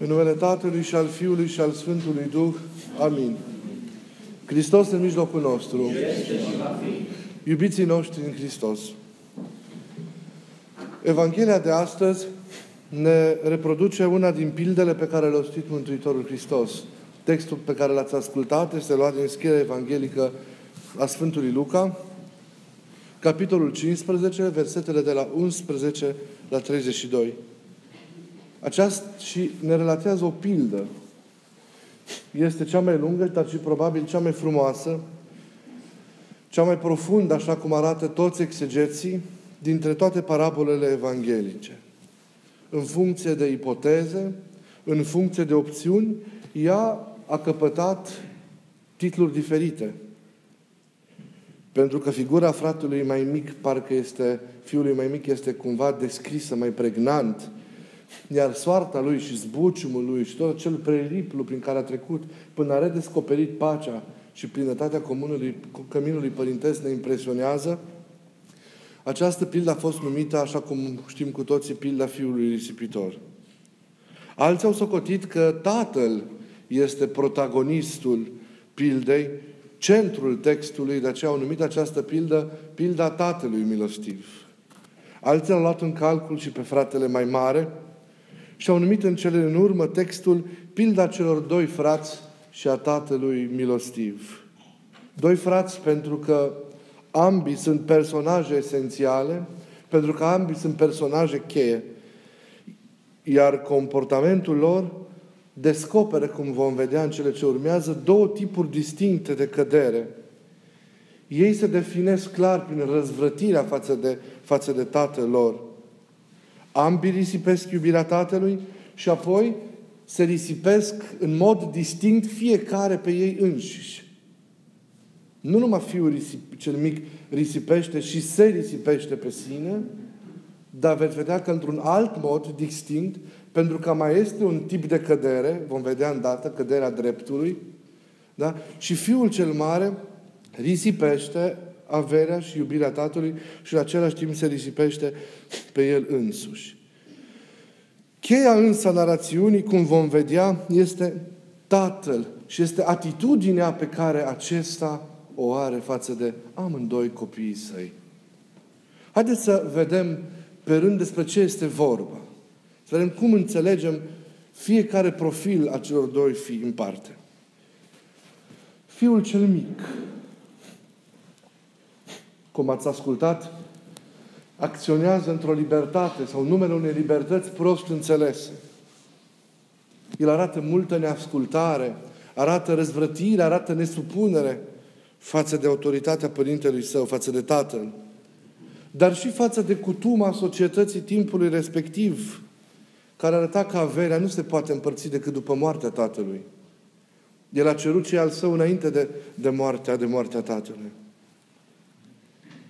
În numele Tatălui și al Fiului și al Sfântului Duh. Amin. Hristos în mijlocul nostru. Iubiții noștri în Hristos. Evanghelia de astăzi ne reproduce una din pildele pe care le-a stit Mântuitorul Hristos. Textul pe care l-ați ascultat este luat din scrierea evanghelică a Sfântului Luca, capitolul 15, versetele de la 11 la 32. Aceasta și ne relatează o pildă. Este cea mai lungă, dar și probabil cea mai frumoasă, cea mai profundă, așa cum arată toți exegeții, dintre toate parabolele evanghelice. În funcție de ipoteze, în funcție de opțiuni, ea a căpătat titluri diferite. Pentru că figura fratelui mai mic, parcă este, fiului mai mic, este cumva descrisă mai pregnant, iar soarta lui și zbuciumul lui și tot acel preriplu prin care a trecut până a redescoperit pacea și plinătatea comunului, căminului părintesc ne impresionează, această pildă a fost numită, așa cum știm cu toții, pilda fiului risipitor. Alții au socotit că tatăl este protagonistul pildei, centrul textului, de aceea au numit această pildă pilda tatălui milostiv. Alții au luat în calcul și pe fratele mai mare, și au numit în cele în urmă textul pilda celor doi frați și a tatălui milostiv. Doi frați pentru că ambii sunt personaje esențiale, pentru că ambii sunt personaje cheie, iar comportamentul lor descoperă, cum vom vedea în cele ce urmează, două tipuri distincte de cădere. Ei se definesc clar prin răzvrătirea față de, față de tatăl lor. Ambii risipesc iubirea Tatălui și apoi se risipesc în mod distinct fiecare pe ei înșiși. Nu numai fiul risip, cel mic risipește și se risipește pe sine, dar veți vedea că într-un alt mod distinct, pentru că mai este un tip de cădere, vom vedea îndată, căderea dreptului, da? și fiul cel mare risipește averea și iubirea Tatălui și în același timp se risipește pe el însuși. Cheia însă a narațiunii, cum vom vedea, este Tatăl și este atitudinea pe care acesta o are față de amândoi copiii săi. Haideți să vedem pe rând despre ce este vorba. Să vedem cum înțelegem fiecare profil a celor doi fii în parte. Fiul cel mic, cum ați ascultat, acționează într-o libertate sau numele unei libertăți prost înțelese. El arată multă neascultare, arată răzvrătire, arată nesupunere față de autoritatea părintelui său, față de tatăl, dar și față de cutuma societății timpului respectiv, care arăta că averea nu se poate împărți decât după moartea tatălui. El a cerut ce al său înainte de, de moartea, de moartea tatălui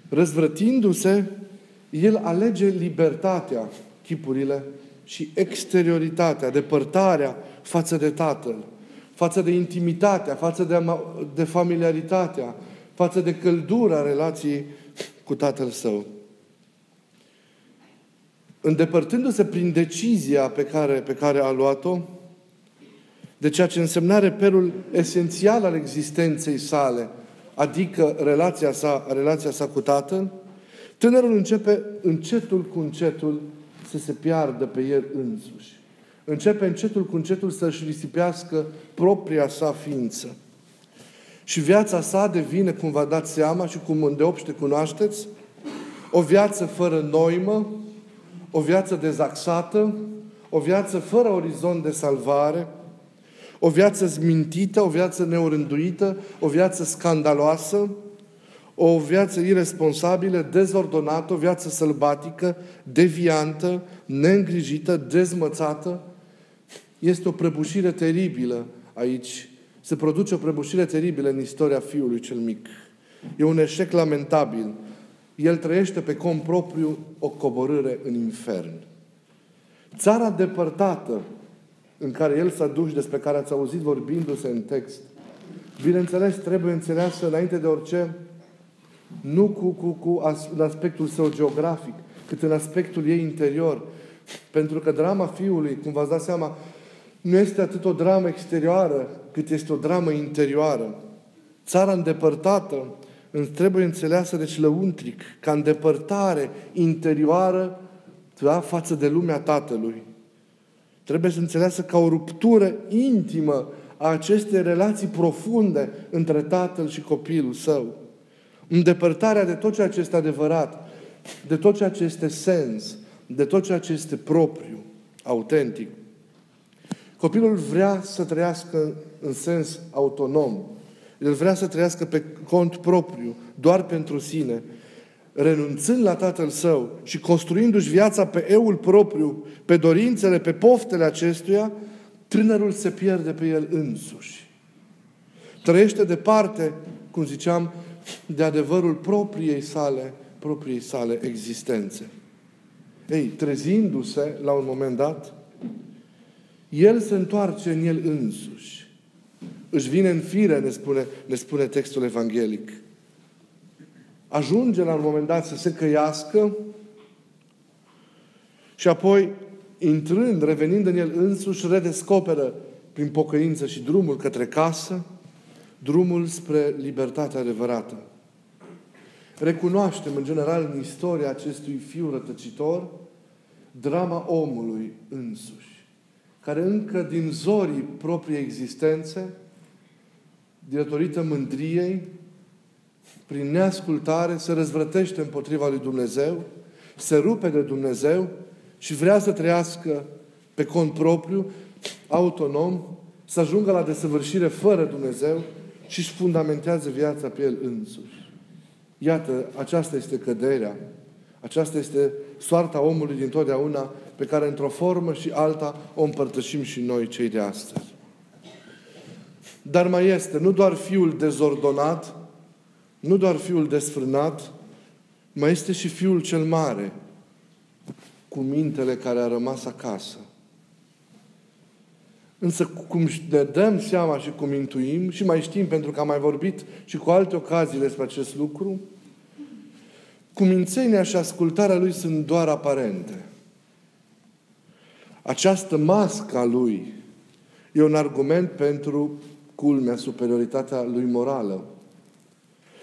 răzvrătindu-se, el alege libertatea, chipurile, și exterioritatea, depărtarea față de Tatăl, față de intimitatea, față de, de familiaritatea, față de căldura relației cu Tatăl Său. Îndepărtându-se prin decizia pe care, pe care a luat-o, de ceea ce însemna reperul esențial al existenței sale, adică relația sa, relația sa cu Tatăl, tânărul începe încetul cu încetul să se piardă pe el însuși. Începe încetul cu încetul să-și risipească propria sa ființă. Și viața sa devine, cum v-a dat seama și cum îndeopște cunoașteți, o viață fără noimă, o viață dezaxată, o viață fără orizont de salvare, o viață zmintită, o viață neorânduită, o viață scandaloasă, o viață irresponsabilă, dezordonată, o viață sălbatică, deviantă, neîngrijită, dezmățată. Este o prăbușire teribilă aici. Se produce o prăbușire teribilă în istoria fiului cel mic. E un eșec lamentabil. El trăiește pe cont propriu o coborâre în infern. Țara depărtată în care el s-a dus, despre care ați auzit vorbindu-se în text, bineînțeles, trebuie înțeleasă înainte de orice, nu cu, cu, cu as, în aspectul său geografic, cât în aspectul ei interior. Pentru că drama fiului, cum v-ați dat seama, nu este atât o dramă exterioară, cât este o dramă interioară. Țara îndepărtată îți trebuie înțeleasă deci lăuntric, ca îndepărtare interioară da, față de lumea Tatălui. Trebuie să înțeleasă ca o ruptură intimă a acestei relații profunde între Tatăl și copilul său. Îndepărtarea de tot ceea ce este adevărat, de tot ceea ce este sens, de tot ceea ce este propriu, autentic. Copilul vrea să trăiască în sens autonom. El vrea să trăiască pe cont propriu, doar pentru sine, renunțând la tatăl său și construindu-și viața pe eul propriu, pe dorințele, pe poftele acestuia, tânărul se pierde pe el însuși. Trăiește departe, cum ziceam, de adevărul propriei sale, propriei sale existențe. Ei, trezindu-se la un moment dat, el se întoarce în el însuși. Își vine în fire, ne spune, ne spune textul evanghelic. Ajunge la un moment dat să se căiască și apoi, intrând, revenind în el însuși, redescoperă prin pocăință și drumul către casă, drumul spre libertatea adevărată. Recunoaștem, în general, în istoria acestui fiu rătăcitor, drama omului însuși, care încă din zorii propriei existențe, datorită mândriei, prin neascultare, se răzvrătește împotriva lui Dumnezeu, se rupe de Dumnezeu și vrea să trăiască pe cont propriu, autonom, să ajungă la desăvârșire fără Dumnezeu și își fundamentează viața pe el însuși. Iată, aceasta este căderea. Aceasta este soarta omului din totdeauna pe care într-o formă și alta o împărtășim și noi cei de astăzi. Dar mai este nu doar fiul dezordonat, nu doar fiul desfrânat, mai este și fiul cel mare, cu mintele care a rămas acasă. Însă cum ne dăm seama și cum intuim și mai știm pentru că am mai vorbit și cu alte ocazii despre acest lucru, cumințenia și ascultarea lui sunt doar aparente. Această mască a lui e un argument pentru culmea, superioritatea lui morală.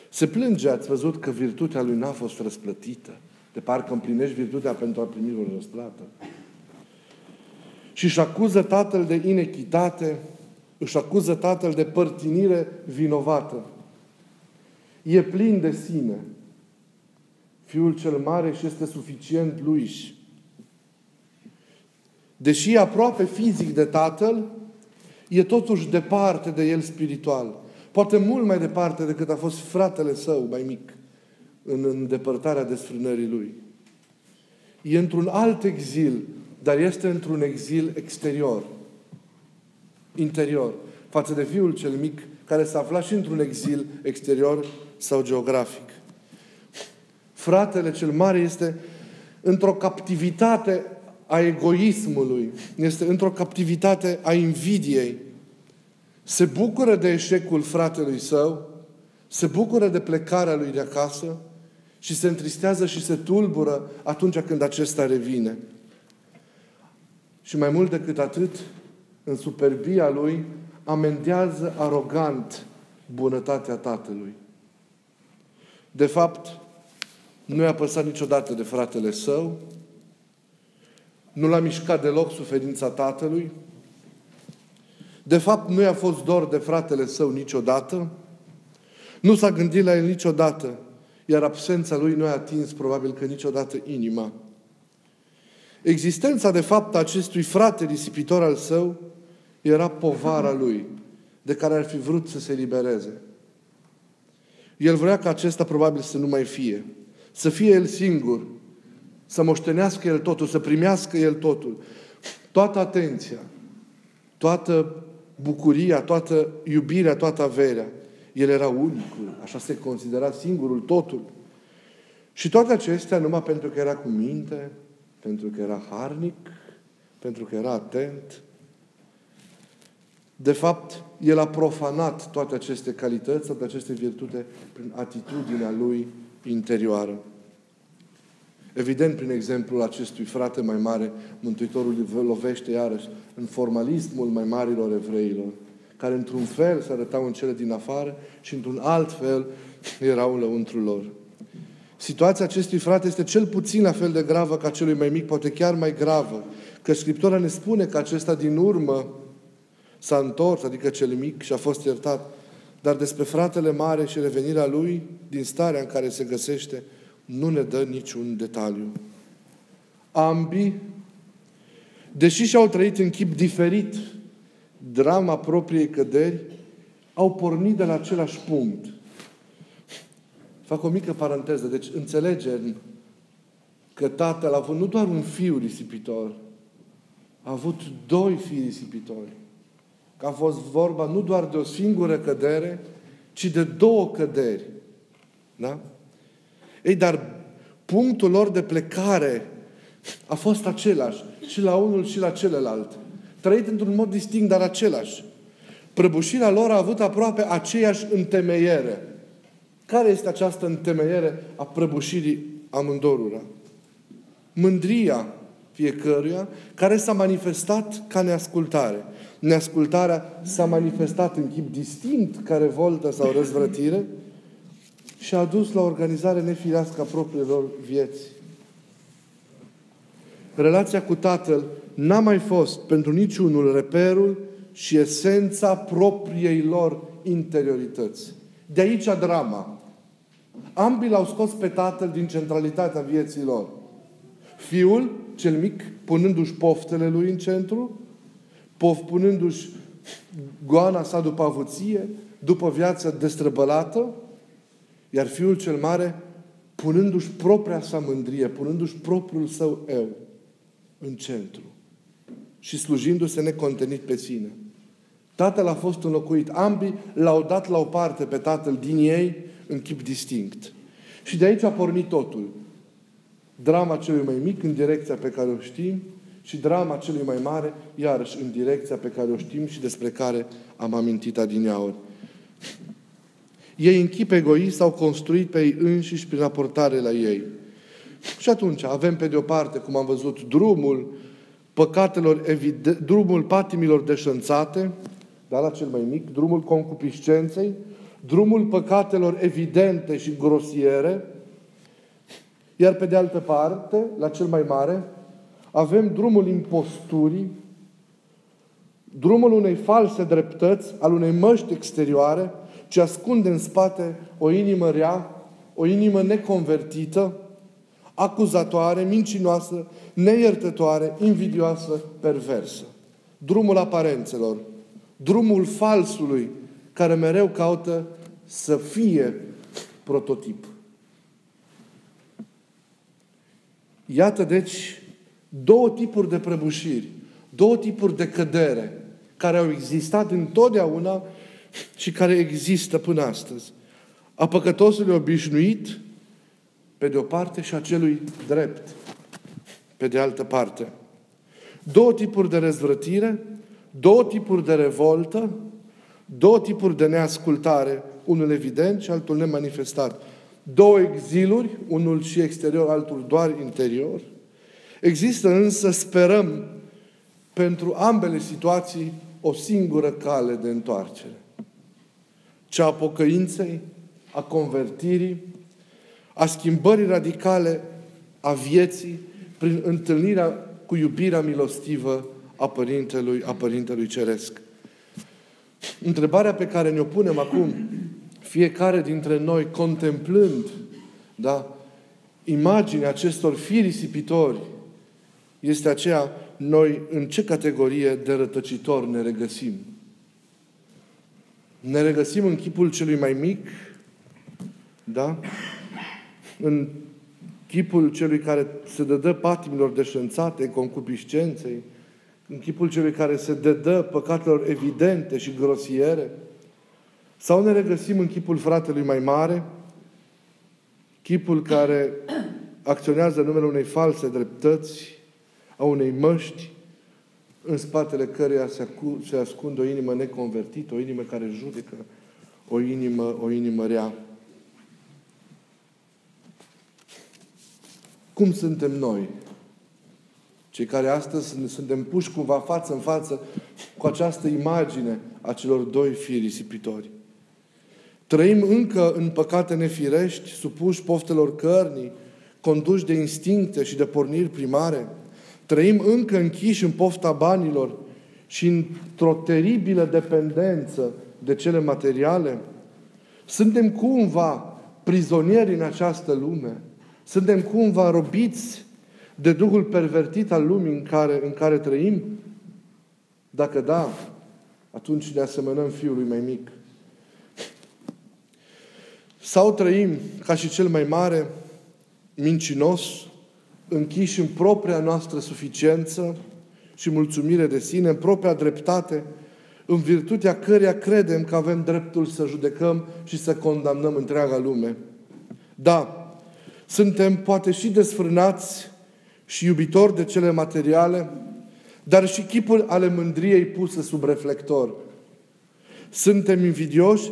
Se plânge, ați văzut, că virtutea lui n-a fost răsplătită. De parcă împlinești virtutea pentru a primi o răsplată. Și își acuză tatăl de inechitate, își acuză tatăl de părtinire vinovată. E plin de sine. Fiul cel mare și este suficient lui. Deși e aproape fizic de tatăl, e totuși departe de el spiritual. Poate mult mai departe decât a fost fratele său mai mic în îndepărtarea desfrânării lui. E într-un alt exil, dar este într-un exil exterior, interior, față de fiul cel mic, care s-a aflat și într-un exil exterior sau geografic. Fratele cel mare este într-o captivitate a egoismului, este într-o captivitate a invidiei, se bucură de eșecul fratelui său, se bucură de plecarea lui de acasă și se întristează și se tulbură atunci când acesta revine. Și mai mult decât atât, în superbia lui, amendează arogant bunătatea tatălui. De fapt, nu i-a păsat niciodată de fratele său, nu l-a mișcat deloc suferința tatălui, de fapt, nu i-a fost dor de fratele său niciodată, nu s-a gândit la el niciodată, iar absența lui nu a atins probabil că niciodată inima. Existența, de fapt, a acestui frate risipitor al său era povara lui, de care ar fi vrut să se libereze. El vrea ca acesta probabil să nu mai fie. Să fie el singur. Să moștenească el totul, să primească el totul. Toată atenția, toată bucuria, toată iubirea, toată averea. El era unicul, așa se considera singurul, totul. Și toate acestea numai pentru că era cu minte, pentru că era harnic, pentru că era atent. De fapt, el a profanat toate aceste calități, toate aceste virtute prin atitudinea lui interioară. Evident, prin exemplul acestui frate mai mare, Mântuitorul îl lovește iarăși în formalismul mai marilor evreilor, care într-un fel se arătau în cele din afară și într-un alt fel erau în lăuntrul lor. Situația acestui frate este cel puțin la fel de gravă ca celui mai mic, poate chiar mai gravă, că Scriptura ne spune că acesta din urmă s-a întors, adică cel mic, și a fost iertat. Dar despre fratele mare și revenirea lui, din starea în care se găsește, nu ne dă niciun detaliu. Ambii, deși și-au trăit în chip diferit drama propriei căderi, au pornit de la același punct. Fac o mică paranteză. Deci înțelegem că tatăl a avut nu doar un fiu risipitor, a avut doi fii risipitori. Că a fost vorba nu doar de o singură cădere, ci de două căderi. Da? Ei, dar punctul lor de plecare a fost același. Și la unul și la celălalt. Trăit într-un mod distinct, dar același. Prăbușirea lor a avut aproape aceeași întemeiere. Care este această întemeiere a prăbușirii amândorura? Mândria fiecăruia care s-a manifestat ca neascultare. Neascultarea s-a manifestat în chip distinct ca revoltă sau răzvrătire și a dus la organizare nefirească a propriilor vieți. Relația cu Tatăl n-a mai fost pentru niciunul reperul și esența propriei lor interiorități. De aici drama. Ambii l-au scos pe tatăl din centralitatea vieții lor. Fiul, cel mic, punându-și poftele lui în centru, pof, punându-și goana sa după avuție, după viață destrăbălată, iar fiul cel mare punându-și propria sa mândrie, punându-și propriul său eu în centru și slujindu-se necontenit pe sine. Tatăl a fost înlocuit. Ambii l-au dat la o parte pe tatăl din ei în chip distinct. Și de aici a pornit totul. Drama celui mai mic în direcția pe care o știm și drama celui mai mare, iarăși în direcția pe care o știm și despre care am amintit adineauri. Ei în chip egoist s-au construit pe ei înșiși prin raportare la ei. Și atunci avem pe de o parte, cum am văzut, drumul păcatelor, evident, drumul patimilor deșănțate, dar la cel mai mic, drumul concupiscenței, drumul păcatelor evidente și grosiere, iar pe de altă parte, la cel mai mare, avem drumul imposturii, drumul unei false dreptăți, al unei măști exterioare, ce ascunde în spate o inimă rea, o inimă neconvertită, acuzatoare, mincinoasă, neiertătoare, invidioasă, perversă. Drumul aparențelor, drumul falsului, care mereu caută să fie prototip. Iată, deci, două tipuri de prăbușiri, două tipuri de cădere, care au existat întotdeauna și care există până astăzi. A păcătosului obișnuit, pe de o parte, și a celui drept, pe de altă parte. Două tipuri de răzvrătire, două tipuri de revoltă, două tipuri de neascultare, unul evident și altul nemanifestat. Două exiluri, unul și exterior, altul doar interior. Există însă, sperăm, pentru ambele situații, o singură cale de întoarcere cea a pocăinței, a convertirii, a schimbării radicale a vieții prin întâlnirea cu iubirea milostivă a Părintelui, a Părintelui Ceresc. Întrebarea pe care ne-o punem acum, fiecare dintre noi, contemplând da, imaginea acestor fii risipitori, este aceea, noi în ce categorie de rătăcitor ne regăsim? Ne regăsim în chipul celui mai mic, da? În chipul celui care se dădă patimilor deșănțate, concupiscenței, în chipul celui care se dedă păcatelor evidente și grosiere, sau ne regăsim în chipul fratelui mai mare, chipul care acționează în numele unei false dreptăți, a unei măști, în spatele căreia se, acu- se ascunde o inimă neconvertită, o inimă care judecă, o inimă, o inimă rea. cum suntem noi? Cei care astăzi suntem puși cumva față în față cu această imagine a celor doi fii risipitori. Trăim încă în păcate nefirești, supuși poftelor cărnii, conduși de instincte și de porniri primare. Trăim încă închiși în pofta banilor și într-o teribilă dependență de cele materiale. Suntem cumva prizonieri în această lume. Suntem cumva robiți de Duhul pervertit al lumii în care, în care trăim? Dacă da, atunci ne asemănăm fiului mai mic. Sau trăim ca și cel mai mare, mincinos, închiși în propria noastră suficiență și mulțumire de sine, în propria dreptate, în virtutea căreia credem că avem dreptul să judecăm și să condamnăm întreaga lume. Da, suntem poate și desfrânați și iubitori de cele materiale, dar și chipuri ale mândriei puse sub reflector. Suntem invidioși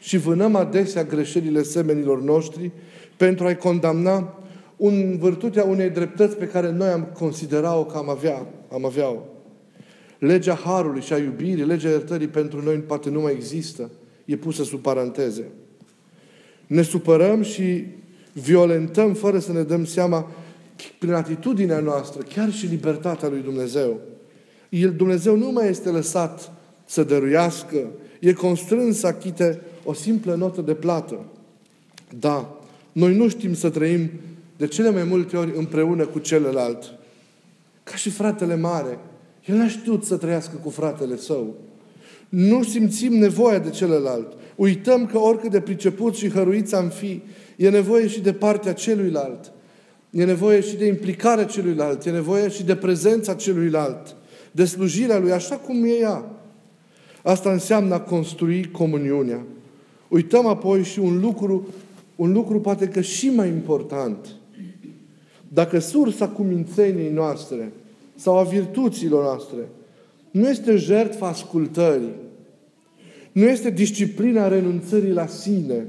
și vânăm adesea greșelile semenilor noștri pentru a-i condamna în vârtutea unei dreptăți pe care noi am considerat-o că am avea, am avea-o. Legea Harului și a iubirii, legea iertării pentru noi poate nu mai există. E pusă sub paranteze. Ne supărăm și violentăm fără să ne dăm seama prin atitudinea noastră, chiar și libertatea lui Dumnezeu. El, Dumnezeu nu mai este lăsat să dăruiască, e constrâns să achite o simplă notă de plată. Da, noi nu știm să trăim de cele mai multe ori împreună cu celălalt. Ca și fratele mare. El n-a știut să trăiască cu fratele său. Nu simțim nevoia de celălalt. Uităm că oricât de priceput și hăruiți am fi, e nevoie și de partea celuilalt. E nevoie și de implicarea celuilalt. E nevoie și de prezența celuilalt. De slujirea lui, așa cum e ea. Asta înseamnă a construi comuniunea. Uităm apoi și un lucru, un lucru poate că și mai important. Dacă sursa cumințeniei noastre sau a virtuților noastre nu este jertfa ascultării, nu este disciplina renunțării la sine,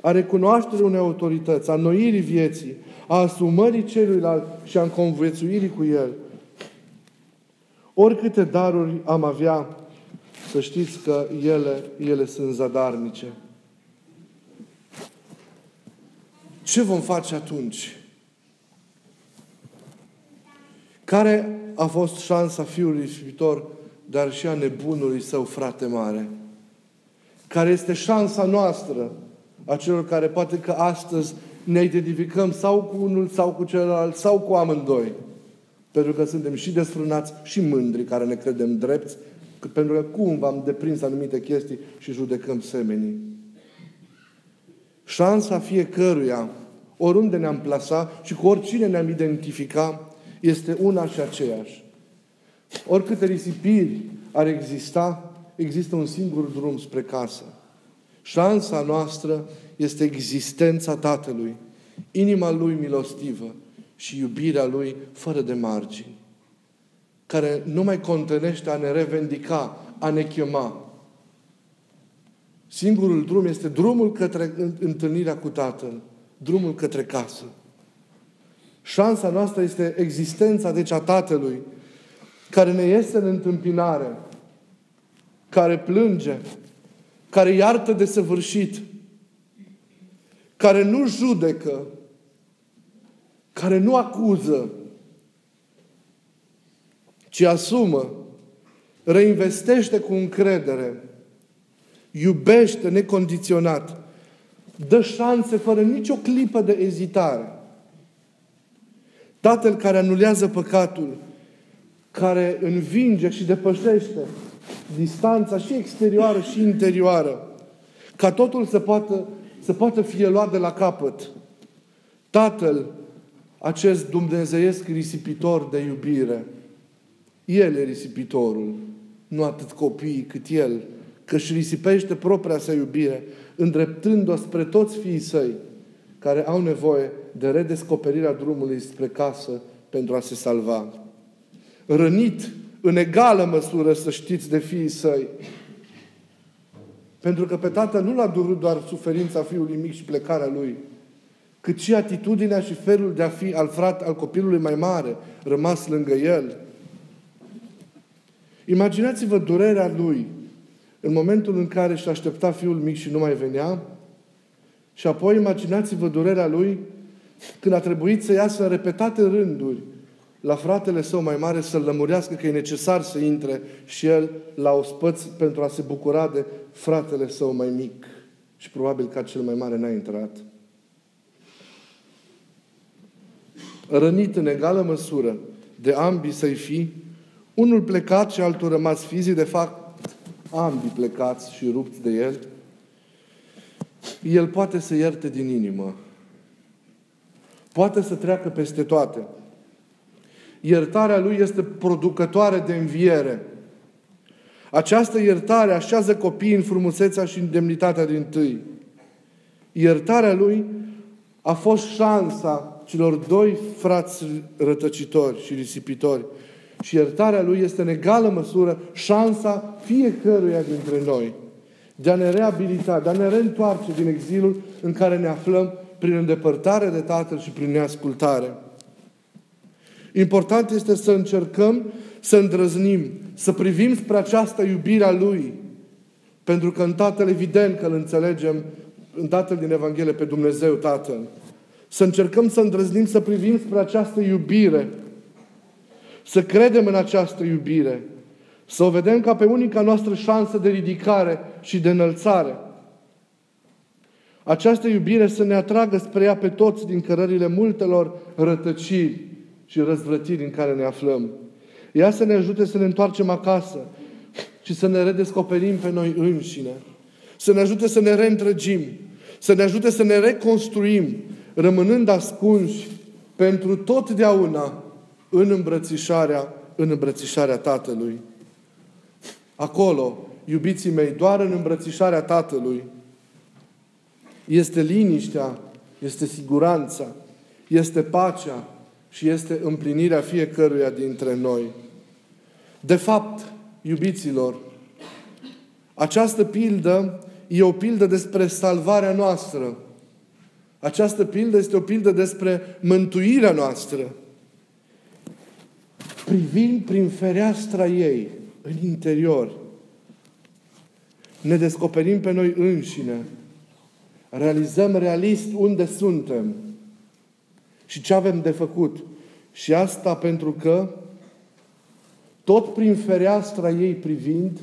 a recunoașterii unei autorități, a noirii vieții, a asumării celuilalt și a înconviețuirii cu el. Oricâte daruri am avea, să știți că ele, ele sunt zadarnice. Ce vom face atunci? Care a fost șansa fiului ispitor, dar și a nebunului său frate mare? Care este șansa noastră, a celor care poate că astăzi ne identificăm sau cu unul sau cu celălalt sau cu amândoi? Pentru că suntem și desfrânați și mândri care ne credem drepți, pentru că cumva am deprins anumite chestii și judecăm semenii. Șansa fiecăruia, oriunde ne-am plasat și cu oricine ne-am identificat, este una și aceeași. Oricâte risipiri ar exista, există un singur drum spre casă. Șansa noastră este existența Tatălui, inima Lui milostivă și iubirea Lui fără de margini, care nu mai contenește a ne revendica, a ne chema. Singurul drum este drumul către întâlnirea cu Tatăl, drumul către casă. Șansa noastră este existența, deci, a Tatălui, care ne este în întâmpinare, care plânge, care iartă de săvârșit, care nu judecă, care nu acuză, ci asumă, reinvestește cu încredere, iubește necondiționat, dă șanse fără nicio clipă de ezitare. Tatăl care anulează păcatul, care învinge și depășește distanța și exterioară și interioară, ca totul să poată, să poată fi luat de la capăt. Tatăl, acest dumnezeiesc risipitor de iubire, El e risipitorul, nu atât copiii cât El, că își risipește propria sa iubire, îndreptându-o spre toți fiii săi, care au nevoie de redescoperirea drumului spre casă pentru a se salva. Rănit în egală măsură, să știți, de fiii săi. Pentru că pe tatăl nu l-a durut doar suferința fiului mic și plecarea lui, cât și atitudinea și felul de a fi al, frat, al copilului mai mare, rămas lângă el. Imaginați-vă durerea lui în momentul în care și aștepta fiul mic și nu mai venea, și apoi imaginați-vă durerea lui când a trebuit să iasă în repetate rânduri la fratele său mai mare să-l lămurească că e necesar să intre și el la ospăț pentru a se bucura de fratele său mai mic. Și probabil că cel mai mare n-a intrat. Rănit în egală măsură de ambii să-i fi, unul plecat și altul rămas fizic, de fapt, ambii plecați și rupți de el, el poate să ierte din inimă. Poate să treacă peste toate. Iertarea lui este producătoare de înviere. Această iertare așează copiii în frumusețea și în demnitatea din tâi. Iertarea lui a fost șansa celor doi frați rătăcitori și risipitori. Și iertarea lui este în egală măsură șansa fiecăruia dintre noi de a ne reabilita, de a ne reîntoarce din exilul în care ne aflăm prin îndepărtare de Tatăl și prin neascultare. Important este să încercăm să îndrăznim, să privim spre această iubire a Lui. Pentru că în Tatăl, evident că îl înțelegem, în Tatăl din Evanghelie, pe Dumnezeu Tatăl. Să încercăm să îndrăznim, să privim spre această iubire. Să credem în această iubire. Să o vedem ca pe unica noastră șansă de ridicare și de înălțare. Această iubire să ne atragă spre ea pe toți din cărările multelor rătăciri și răzvrătiri în care ne aflăm. Ea să ne ajute să ne întoarcem acasă și să ne redescoperim pe noi înșine. Să ne ajute să ne reîntregim. Să ne ajute să ne reconstruim, rămânând ascunși pentru totdeauna în îmbrățișarea, în îmbrățișarea Tatălui. Acolo, iubiții mei, doar în îmbrățișarea Tatălui este liniștea, este siguranța, este pacea și este împlinirea fiecăruia dintre noi. De fapt, iubiților, această pildă e o pildă despre salvarea noastră. Această pildă este o pildă despre mântuirea noastră. Privind prin fereastra ei, în interior, ne descoperim pe noi înșine, realizăm realist unde suntem și ce avem de făcut. Și asta pentru că tot prin fereastra ei privind,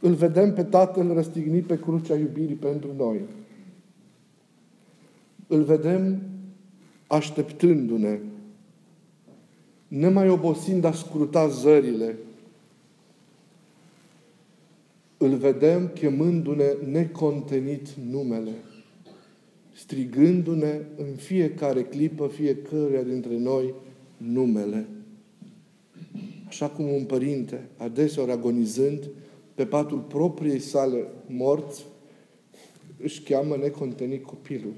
îl vedem pe Tatăl răstignit pe crucea iubirii pentru noi. Îl vedem așteptându-ne nemai obosind a scruta zările, îl vedem chemându-ne necontenit numele, strigându-ne în fiecare clipă, fiecăruia dintre noi, numele. Așa cum un părinte, adeseori agonizând, pe patul propriei sale morți, își cheamă necontenit copilul.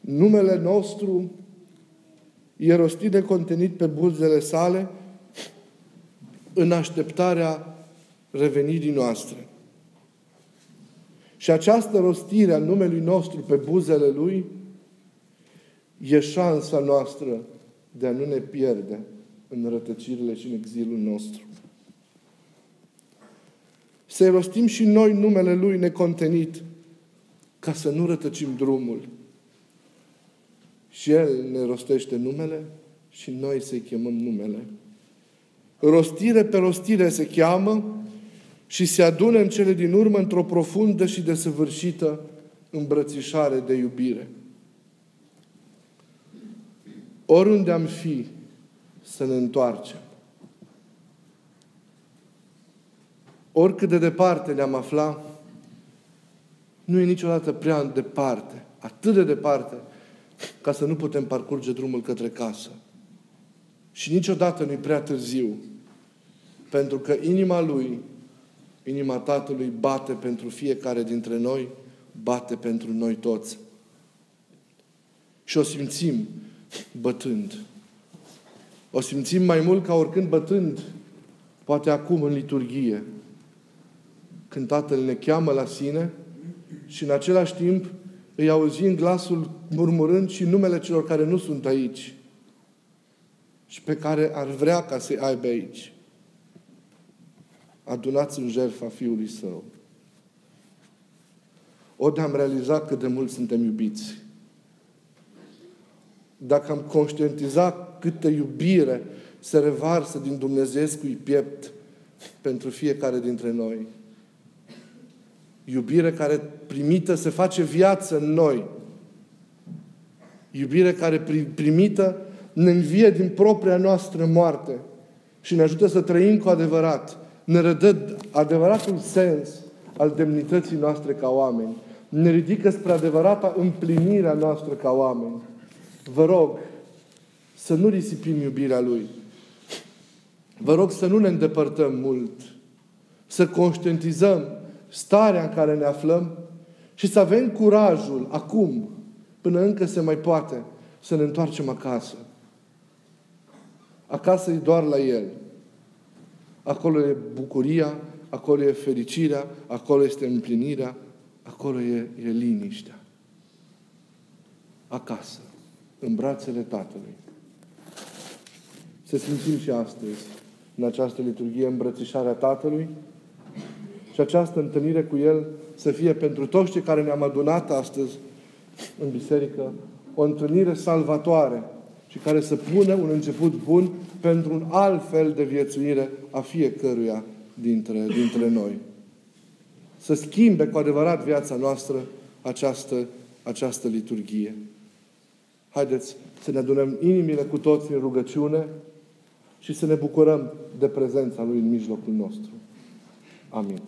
Numele nostru e rostit de contenit pe buzele sale în așteptarea revenirii noastre. Și această rostire a numelui nostru pe buzele Lui e șansa noastră de a nu ne pierde în rătăcirile și în exilul nostru. Să rostim și noi numele Lui necontenit ca să nu rătăcim drumul și El ne rostește numele și noi să-i chemăm numele. Rostire pe rostire se cheamă și se adună în cele din urmă într-o profundă și desăvârșită îmbrățișare de iubire. Oriunde am fi, să ne întoarcem. Oricât de departe ne-am afla, nu e niciodată prea departe, atât de departe, ca să nu putem parcurge drumul către casă. Și niciodată nu-i prea târziu, pentru că inima Lui, inima Tatălui bate pentru fiecare dintre noi, bate pentru noi toți. Și o simțim bătând. O simțim mai mult ca oricând bătând, poate acum în liturghie, când Tatăl ne cheamă la sine și în același timp îi auzim glasul murmurând și numele celor care nu sunt aici și pe care ar vrea ca să-i aibă aici. Adunați în jertfa Fiului Său. Ori am realizat cât de mult suntem iubiți. Dacă am conștientizat câtă iubire se revarsă din Dumnezeescui piept pentru fiecare dintre noi. Iubire care primită se face viață în noi. Iubire care primită ne învie din propria noastră moarte și ne ajută să trăim cu adevărat. Ne redă adevăratul sens al demnității noastre ca oameni. Ne ridică spre adevărata împlinirea noastră ca oameni. Vă rog să nu risipim iubirea Lui. Vă rog să nu ne îndepărtăm mult. Să conștientizăm starea în care ne aflăm și să avem curajul acum, până încă se mai poate, să ne întoarcem acasă. Acasă e doar la El. Acolo e bucuria, acolo e fericirea, acolo este împlinirea, acolo e, e liniștea. Acasă, în brațele Tatălui. Să simțim și astăzi, în această liturghie, îmbrățișarea Tatălui și această întâlnire cu El să fie pentru toți cei care ne-am adunat astăzi în biserică, o întâlnire salvatoare și care să pună un început bun pentru un alt fel de viețuire a fiecăruia dintre, dintre noi. Să schimbe cu adevărat viața noastră această, această liturghie. Haideți să ne adunăm inimile cu toți în rugăciune și să ne bucurăm de prezența Lui în mijlocul nostru. Amin.